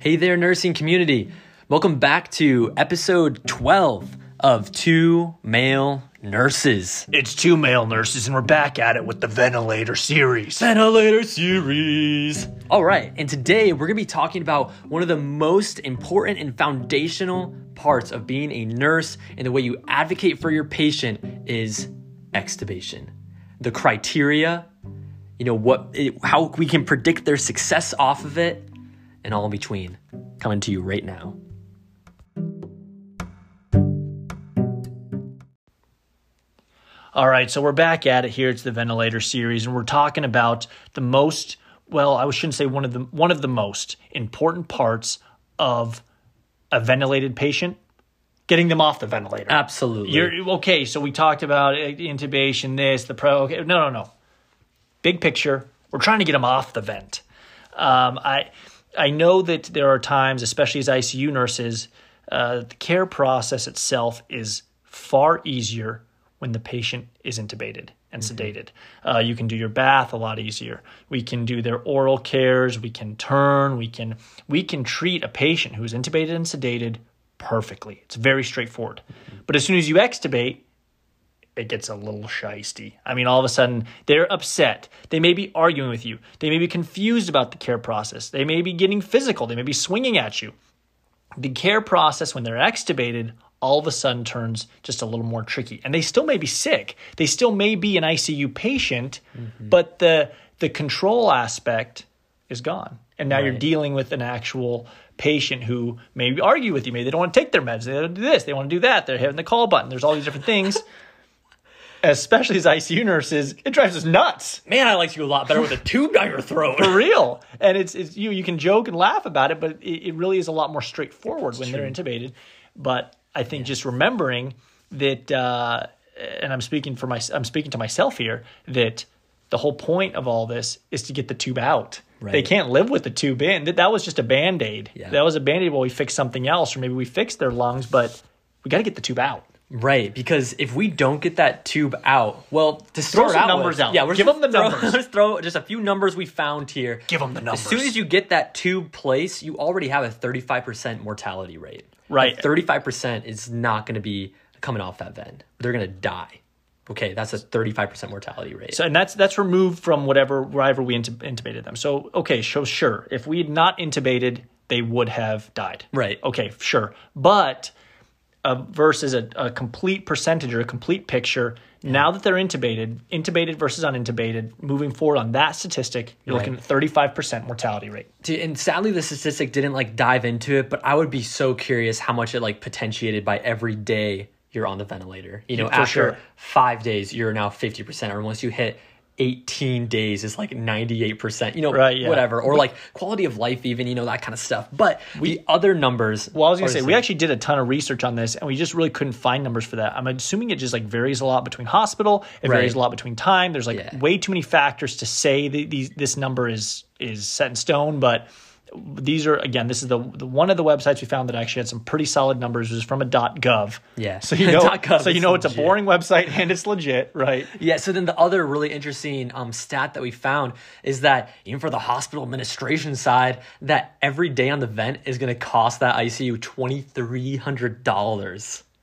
Hey there, nursing community. Welcome back to episode 12 of Two Male Nurses. It's two male nurses, and we're back at it with the ventilator series. Ventilator series. All right, and today we're gonna be talking about one of the most important and foundational parts of being a nurse and the way you advocate for your patient is extubation. The criteria, you know, what, it, how we can predict their success off of it, and all in between. Coming to you right now. All right, so we're back at it here. It's the ventilator series, and we're talking about the most well, I shouldn't say one of the one of the most important parts of a ventilated patient, getting them off the ventilator. Absolutely. You're okay. So we talked about uh, intubation, this, the pro. Okay, no, no, no. Big picture. We're trying to get them off the vent. Um, I I know that there are times, especially as ICU nurses, uh, the care process itself is far easier when the patient is intubated and sedated. Uh, you can do your bath a lot easier. We can do their oral cares. We can turn. We can we can treat a patient who is intubated and sedated perfectly. It's very straightforward. But as soon as you extubate, it gets a little shisty. I mean, all of a sudden they're upset. They may be arguing with you. They may be confused about the care process. They may be getting physical. They may be swinging at you. The care process when they're extubated all of a sudden turns just a little more tricky. And they still may be sick. They still may be an ICU patient, mm-hmm. but the the control aspect is gone. And now you're dealing with an actual patient who maybe argue with you. Maybe they don't want to take their meds. They don't do this. They want to do that. They're hitting the call button. There's all these different things. Especially as ICU nurses, it drives us nuts Man, I like you a lot better with a tube down your throat. for real. And it's, it's you you can joke and laugh about it, but it, it really is a lot more straightforward when they're intubated. But I think just remembering that, uh, and I'm speaking for my I'm speaking to myself here that the whole point of all this is to get the tube out. They can't live with the tube in. That that was just a band aid. Yeah. That was a band aid while we fix something else, or maybe we fixed their lungs, but we got to get the tube out. Right, because if we don't get that tube out, well, to start some out numbers with, out. yeah, we're Give just them the throw, numbers. Let's throw just a few numbers we found here. Give them the numbers. As soon as you get that tube place, you already have a thirty-five percent mortality rate. Right. thirty-five percent is not going to be coming off that vent. They're going to die. Okay, that's a thirty-five percent mortality rate. So, and that's that's removed from whatever wherever we intubated them. So, okay, so sure, if we had not intubated, they would have died. Right. Okay, sure, but uh, versus a, a complete percentage or a complete picture. Now that they're intubated, intubated versus unintubated, moving forward on that statistic, you're Right. looking at thirty five percent mortality rate. Dude, and sadly the statistic didn't like dive into it but i would be so curious how much it like potentiated by every day you're on the ventilator you know for after sure. five days you're now 50% or once you hit 18 days is like 98% you know Right, yeah. whatever or like quality of life even you know that kind of stuff but the other numbers Well, I was gonna say the we actually did a ton of research on this, and we just really couldn't find numbers for that. I'm assuming it just like varies a lot between hospital. It varies a lot between time. There's like Yeah. way too many factors to say that these this number is is set in stone. But these are again, this is the, the one of the websites we found that actually had some pretty solid numbers. It was from a .gov. Yeah. So you know, .gov so you know it's a boring website and it's legit, right? Yeah, so then the other really interesting um, stat that we found is that even for the hospital administration side, that every day on the vent is going to cost that ICU twenty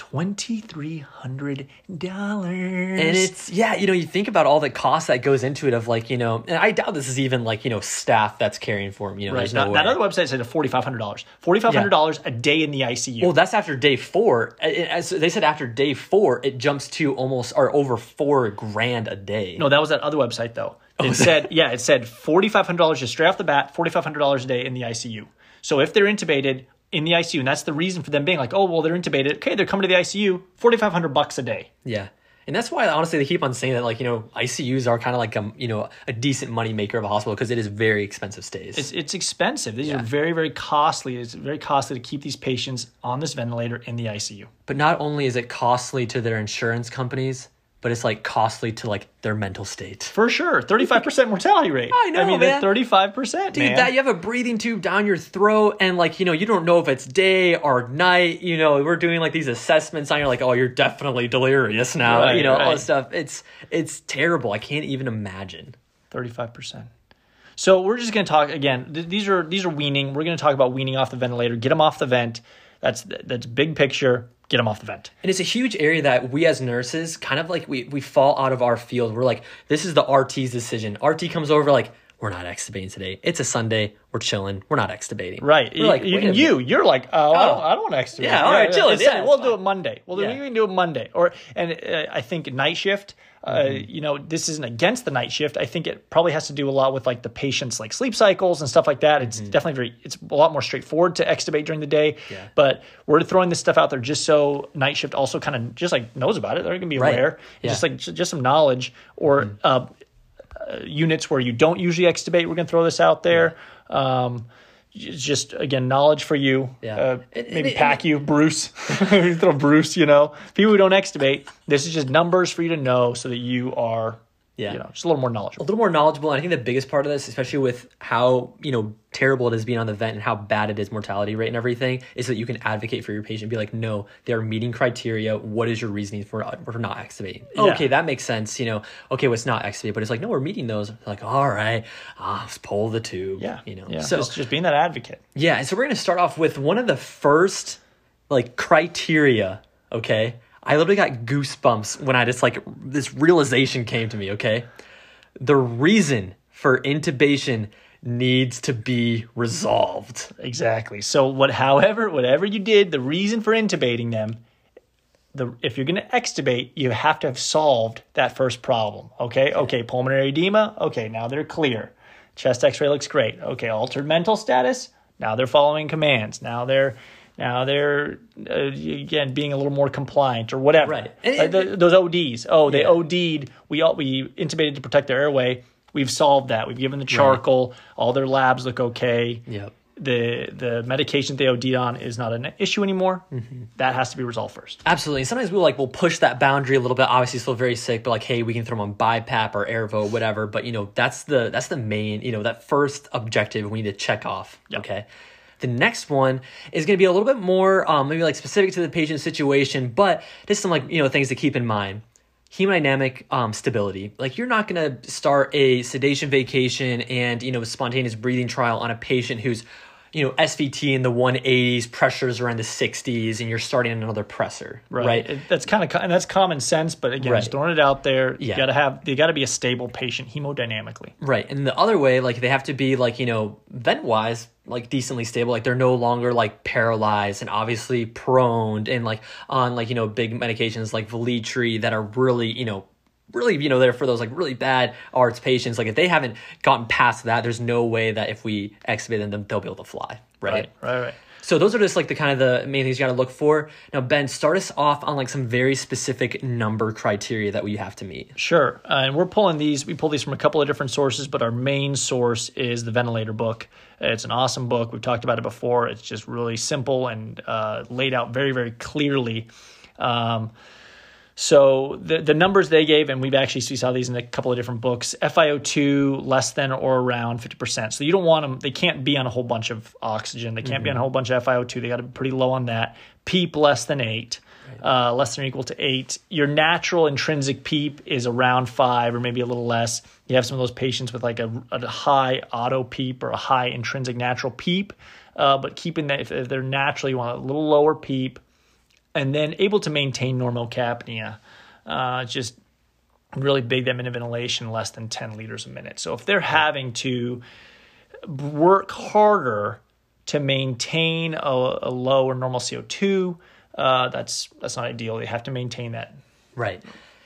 three hundred dollars. Twenty three hundred dollars. And it's yeah, you know, you think about all the cost that goes into it of like, you know, and I doubt this is even like, you know, staff that's caring for him, you know, right. That, no that other website said forty five hundred dollars. Forty five hundred dollars a day in the ICU. well, that's after day four. As they said, after day four, it jumps to almost or over four grand a day. No, that was that other website though. Oh, It said, yeah, it said forty five hundred dollars just straight off the bat, forty five hundred dollars a day in the ICU. So if they're intubated in the ICU, and that's the reason for them being like, oh well, they're intubated. Okay, they're coming to the ICU, forty five hundred bucks a day. Yeah. And that's why honestly they keep on saying that like, you know, ICUs are kind of like a, you know, a decent money maker of a hospital because it is very expensive stays. It's, it's expensive. These Yeah. are very very costly. It's very costly to keep these patients on this ventilator in the ICU. but not only is it costly to their insurance companies, but it's like costly to like their mental state. For sure, thirty five percent mortality rate. I know, I mean, man. thirty five percent, Dude, man. that you have a breathing tube down your throat, and like you know, you don't know if it's day or night. You know, we're doing like these assessments on you're like, oh, you're definitely delirious now. Right, you know, all this stuff. It's it's terrible. I can't even imagine. Thirty five percent. So we're just going to talk again. Th- these are these are weaning. We're going to talk about weaning off the ventilator. Get them off the vent. That's that's big picture. Get them off the vent. And it's a huge area that we as nurses kind of like we, we fall out of our field. We're like, this is the RT's decision. RT comes over like, we're not extubating today. It's a Sunday. We're chilling. We're not extubating. Right. We're like, you, a you, you're like, oh, I don't, I don't want to extubate. Yeah, all right, chill it's Yeah, we'll do it Monday. We'll do, Yeah. we can do it Monday. Or and uh, I think night shift. Uh, Mm-hmm. You know, this isn't against the night shift. I think it probably has to do a lot with like the patient's like sleep cycles and stuff like that. It's definitely very. It's a lot more straightforward to extubate during the day. Mm-hmm. Yeah. But we're throwing this stuff out there just so night shift also kind of just like knows about it. They're going to be Right. aware. Yeah. Just like j- just some knowledge or. Uh, uh, units where you don't usually extubate. We're going to throw this out there. Um, j- just again, knowledge for you. Yeah. Uh, And- and maybe PACU, Bruce. throw Bruce. You know, people who don't extubate. This is just numbers for you to know so that you are, Yeah. you know, just a little more knowledgeable. a little more knowledgeable. And I think the biggest part of this, especially with how you know terrible it is being on the vent and how bad it is mortality rate and everything, is that you can advocate for your patient. Be like, no, they're meeting criteria. What is your reasoning for for not extubating? Yeah. Okay, that makes sense. You know, okay, what's not extubate? But it's like, no, we're meeting those. Like, all right, ah, let's pull the tube. Yeah, you know. Yeah. So just, just being that advocate. yeah, and so we're gonna start off with one of the first like criteria. Okay, I literally got goosebumps when I just like this realization came to me. Okay, the reason for intubation needs to be resolved. Exactly. So what, however, whatever you did, the reason for intubating them, the if you're going to extubate, you have to have solved that first problem. Okay. Okay. Pulmonary edema. Okay. Now they're clear. Chest X-ray looks great. Okay. Altered mental status. Now they're following commands. Now they're now they're uh, again being a little more compliant or whatever. Right. Like the- those ODs. Oh, they Yeah. OD'd. We all we intubated to protect their airway. We've solved that. We've given the charcoal. All their labs look okay Yep. the the medication they OD'd on is not an issue anymore. Mm-hmm. That has to be resolved first. Absolutely. Sometimes we'll like we'll push that boundary a little bit. Obviously, still very sick, but like, hey, we can throw them on BiPAP or Airvo, whatever. But you know, that's the that's the main you know that first objective we need to check off. Okay. The next one is going to be a little bit more um, maybe like specific to the patient situation, but just some like you know things to keep in mind. Hemodynamic um, stability. Like you're not going to start a sedation vacation and you know spontaneous breathing trial on a patient who's you know SVT in the 180s, pressures around the 60s, and you're starting another pressor, right? It- that's kind of and that's common sense, but again, Right. just throwing it out there. Yeah. You got to have you got to be a stable patient hemodynamically. Right. And the other way, like they have to be like, you know, vent wise, like decently stable. Like they're no longer like paralyzed and obviously prone and like on like, you know, big medications like Veletri that are really, you know, really, you know, there for those like really bad ARDS patients. Like if they haven't gotten past that, there's no way that if we extubate them, they'll be able to fly. Right. Right. Right. So those are just like the kind of the main things you got to look for. Now, Ben, start us off on like some very specific number criteria that we have to meet. Sure. Uh, and we're pulling these. We pull these from a couple of different sources, but our main source is the ventilator book. It's an awesome book. We've talked about it before. It's just really simple and uh, laid out very, very clearly. Um, so the the numbers they gave, and we've actually we saw these in a couple of different books. FiO2 less than or around fifty percent. So you don't want them. They can't be on a whole bunch of oxygen. They can't be on a whole bunch of FiO2. They got to be pretty low on that. PEEP less than eight, uh, less than or equal to eight. Your natural intrinsic PEEP is around five or maybe a little less. You have some of those patients with like a, a high auto PEEP or a high intrinsic natural PEEP. Uh, but keeping that if, if they're natural, you want a little lower PEEP and then able to maintain normal capnia. Uh, just really big them into ventilation less than 10 liters a minute. So if they're having to work harder to maintain a, a low or normal CO2, uh, that's that's not ideal. They have to maintain that. Right.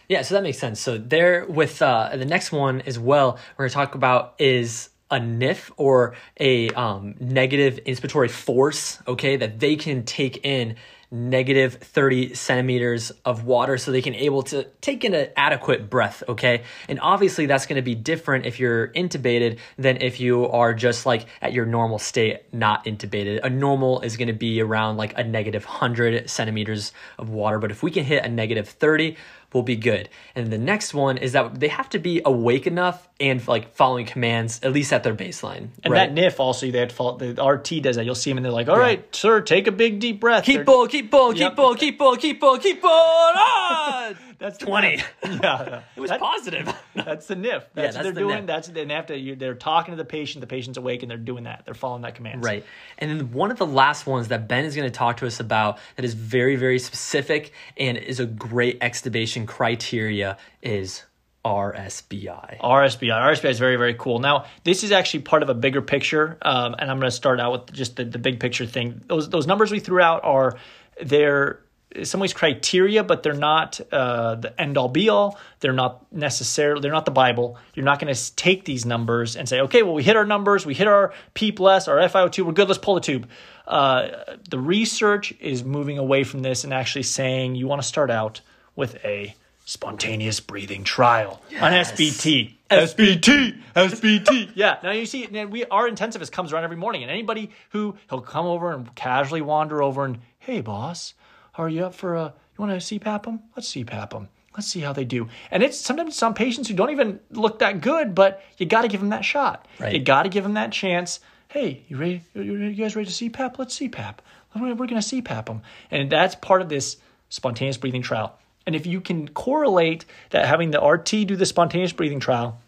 Yeah, so that makes sense. So there with uh, the next one as well, we're to talk about is a NIF or a um, negative inspiratory force, okay, that they can take in negative 30 centimeters of water so they can able to take in an adequate breath okay? And obviously that's going to be different if you're intubated than if you are just like at your normal state not intubated. A normal is going to be around like a negative 100 centimeters of water but if we can hit a negative 30 we'll be good and the next one is that they have to be awake enough and like following commands at least at their baseline And right? that NIF also, they had fault. The RT does that. You'll see them and they're like, "All right, sir, take a big deep breath." keep They're- on keep on Yep. keep on keep on keep on keep on on That's 20. NIF. Yeah, It was That- positive. That's the NIF. That's, that's what they're the doing. NIF. That's have to. You, they're talking to the patient. The patient's awake, and they're doing that. They're following that command. Right. And then one of the last ones that Ben is going to talk to us about that is very, very specific and is a great extubation criteria is RSBI. RSBI. RSBI is very, very cool. Now, this is actually part of a bigger picture, um, and I'm going to start out with just the, the big picture thing. Those those numbers we threw out are they're in some ways criteria, but they're not uh, the end all be all. They're not necessarily they're not the Bible. You're not going to take these numbers and say, okay, well we hit our numbers, we hit our PEEP less, our FiO2, we're good. Let's pull the tube. Uh, the research is moving away from this and actually saying you want to start out with a spontaneous breathing trial on SBT. SBT, SBT. yeah. Now you see, and we our intensivist comes around every morning, and anybody who he'll come over and casually wander over and, hey, boss, are you up for a? You want to CPAP them? Let's CPAP them. Let's see how they do. And it's sometimes some patients who don't even look that good, but you got to give them that shot. Right. You got to give them that chance. Hey, you ready? You guys ready to CPAP? Let's CPAP. We're going to CPAP them, and that's part of this spontaneous breathing trial. And if you can correlate that having the RT do the spontaneous breathing trial,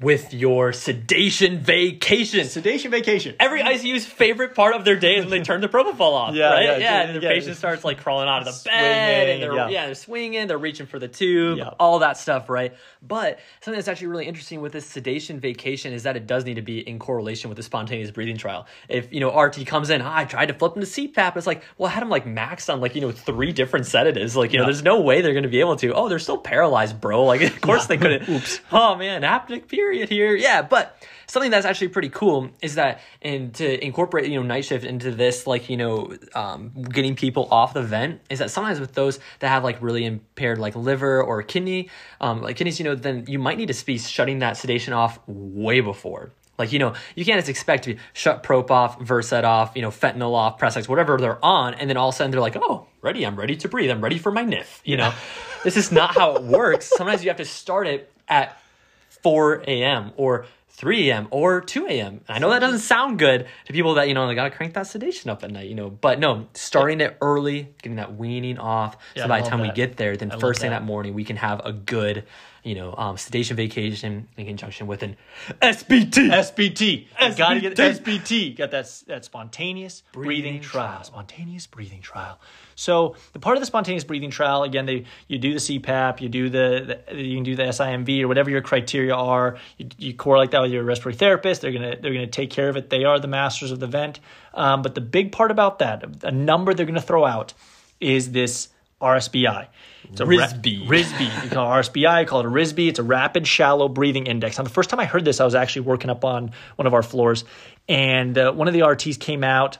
With your sedation vacation. sedation vacation, Every ICU's favorite part of their day is when they turn the propofol off, Yeah, right? yeah, Yeah, and the yeah. patient starts like crawling out of the Swinging, bed, and they're yeah. yeah. they're swinging, they're reaching for the tube, Yeah. all that stuff, right? But something that's actually really interesting with this sedation vacation is that it does need to be in correlation with the spontaneous breathing trial. If you know RT comes in, ah, I tried to flip him to CPAP, it's like, well, I had him like maxed on like you know three different sedatives, like you know, there's no way they're going to be able to. Oh, they're still paralyzed, bro. Like, of course they couldn't. Oops. Oh man, apneic period here. Yeah, but something that's actually pretty cool is that and to incorporate you know night shift into this like you know um, getting people off the vent is that sometimes with those that have like really impaired like liver or kidney um, like kidneys you know then you might need to be shutting that sedation off way before. Like you know you can't just expect to shut prop off versed off you know fentanyl off Precedex whatever they're on and then all of a sudden they're like oh ready i'm ready to breathe i'm ready for my nif you know? This is not how it works. Sometimes you have to start it at 4 a.m. or 3 a.m. or 2 a.m. I know that doesn't sound good to people that, you know, they got to crank that sedation up at night, you know, but no, starting it early, getting that weaning off. Yeah, so by the time we get there, then I first thing that. that morning, we can have a good, you know, um, sedation vacation in conjunction with an SBT. SBT. You Gotta get SBT. SBT. Got that that spontaneous breathing, Breathing trial. trial. Spontaneous breathing trial. So the part of the spontaneous breathing trial, again, they you do the CPAP, you do the, the you can do the SIMV or whatever your criteria are. You, you correlate that with your respiratory therapist. They're gonna they're gonna take care of it. They are the masters of the vent. Um, but the big part about that, a number they're gonna throw out, is this RSBI. It's a ra- RISB. RISB. You call it RSBI, you call it a RISB. It's a rapid shallow breathing index. Now, the first time I heard this, I was actually working up on one of our floors, and uh, one of the RTs came out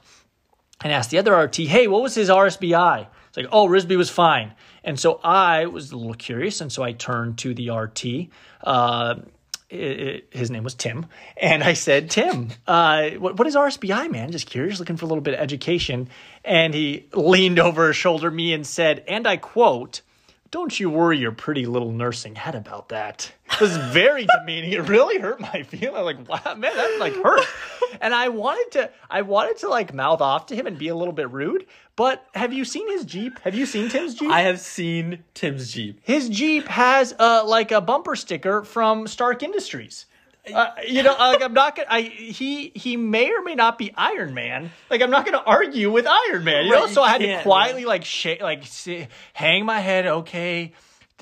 and asked the other RT, "Hey, what was his RSBI?" It's like, "Oh, RISB was fine." And so I was a little curious, and so I turned to the RT. Uh, his name was Tim, and I said, "Tim, uh, what, what is RSBI, man? Just curious, looking for a little bit of education." And he leaned over his shoulder me and said, and I quote. Don't you worry your pretty little nursing head about that. It was very demeaning. It really hurt my feeling. Like, wow, man, that like hurt. And I wanted to, I wanted to like mouth off to him and be a little bit rude. But have you seen his Jeep? Have you seen Tim's Jeep? I have seen Tim's Jeep. his Jeep has uh, like a bumper sticker from Stark Industries. Uh, you know, like I'm not gonna. I he he may or may not be Iron Man. Like I'm not gonna argue with Iron Man. You know, Right, so I had to quietly like shake, like hang my head. Okay,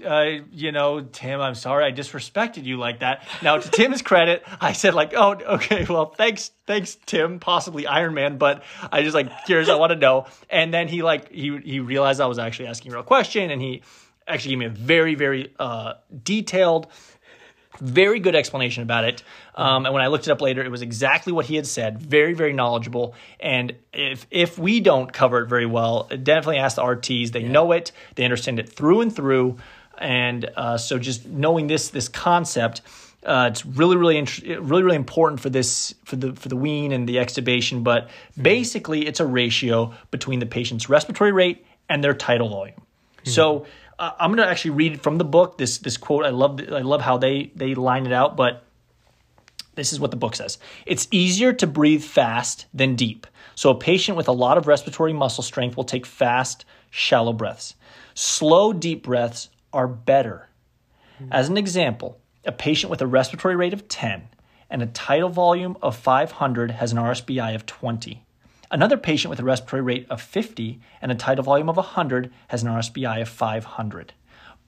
uh, you know, Tim, I'm sorry I disrespected you like that. Now, to Tim's credit, I said like, oh, okay, well, thanks, thanks, Tim, possibly Iron Man, but I just like curious, I want to know. And then he like he he realized I was actually asking a real question, and he actually gave me a very very uh, detailed very good explanation about it. Um, and when I looked it up later, it was exactly what he had said. Very, very knowledgeable. And if if we don't cover it very well, definitely ask the RTs. They know it. They understand it through and through. And uh, so, just knowing this this concept, uh, it's really, really, int- really, really important for this for the for the wean and the extubation. But basically, it's a ratio between the patient's respiratory rate and their tidal volume. So uh, I'm going to actually read from the book this this quote. I love I love how they they line it out, but this is what the book says. It's easier to breathe fast than deep. So a patient with a lot of respiratory muscle strength will take fast, shallow breaths. Slow, deep breaths are better. As an example, a patient with a respiratory rate of 10 and a tidal volume of 500 has an RSBI of 20. Another patient with a respiratory rate of 50 and a tidal volume of 100 has an RSBI of 500.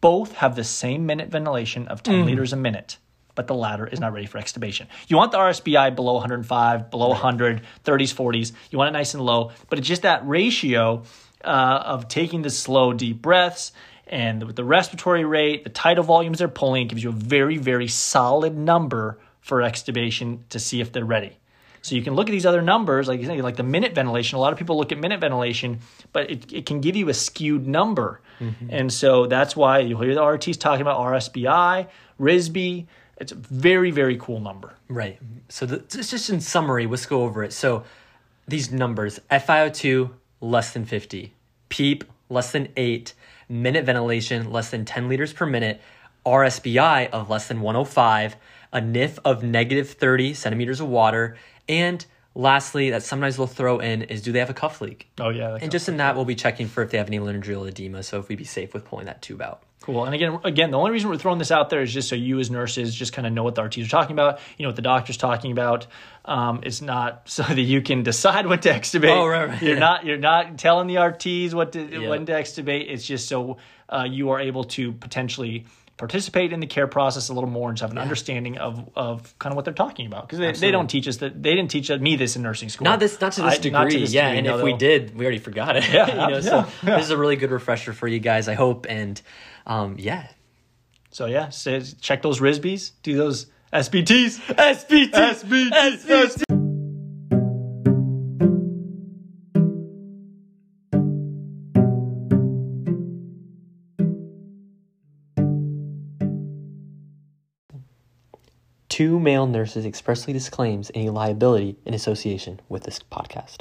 Both have the same minute ventilation of 10 liters a minute, but the latter is not ready for extubation. You want the RSBI below 105, below 100, 30s, 40s. You want it nice and low, but it's just that ratio uh, of taking the slow, deep breaths and with the respiratory rate, the tidal volumes they're pulling, it gives you a very, very solid number for extubation to see if they're ready. So you can look at these other numbers, like you say, like the minute ventilation. A lot of people look at minute ventilation, but it, it can give you a skewed number. Mm-hmm. And so that's why you'll hear the RTs talking about RSBI, RISB. It's a very, very cool number. Right. So the, just in summary, let's go over it. So these numbers: FiO2 less than 50, PEEP less than eight, minute ventilation less than 10 liters per minute, RSBI of less than 105, a NIF of negative 30 centimeters of water, and lastly, that sometimes they'll throw in is do they have a cuff leak? Oh yeah, And just in that, we'll be checking for if they have any laryngeal edema. So if we'd be safe with pulling that tube out. Cool. And again, again, the only reason we're throwing this out there is just so you as nurses just kind of know what the RTs are talking about. You know what the doctor's talking about. Um, it's not so that you can decide what to extubate. Oh, right, right, You're yeah. not you're not telling the RTs what to Yeah. when to extubate. It's just so uh, you are able to potentially participate in the care process a little more and just have an understanding of, of kind of what they're talking about because they, they don't teach us that they didn't teach me this in nursing school Not this, not to this I- degree. to this yeah, degree, and no, if we did, we already forgot it. Yeah, you know, yeah, so yeah. this is a really good refresher for you guys, I hope. And um, yeah, so yeah so check those risbies do those SBTs SBTs SBTs, SBT. Two male nurses expressly disclaims any liability in association with this podcast.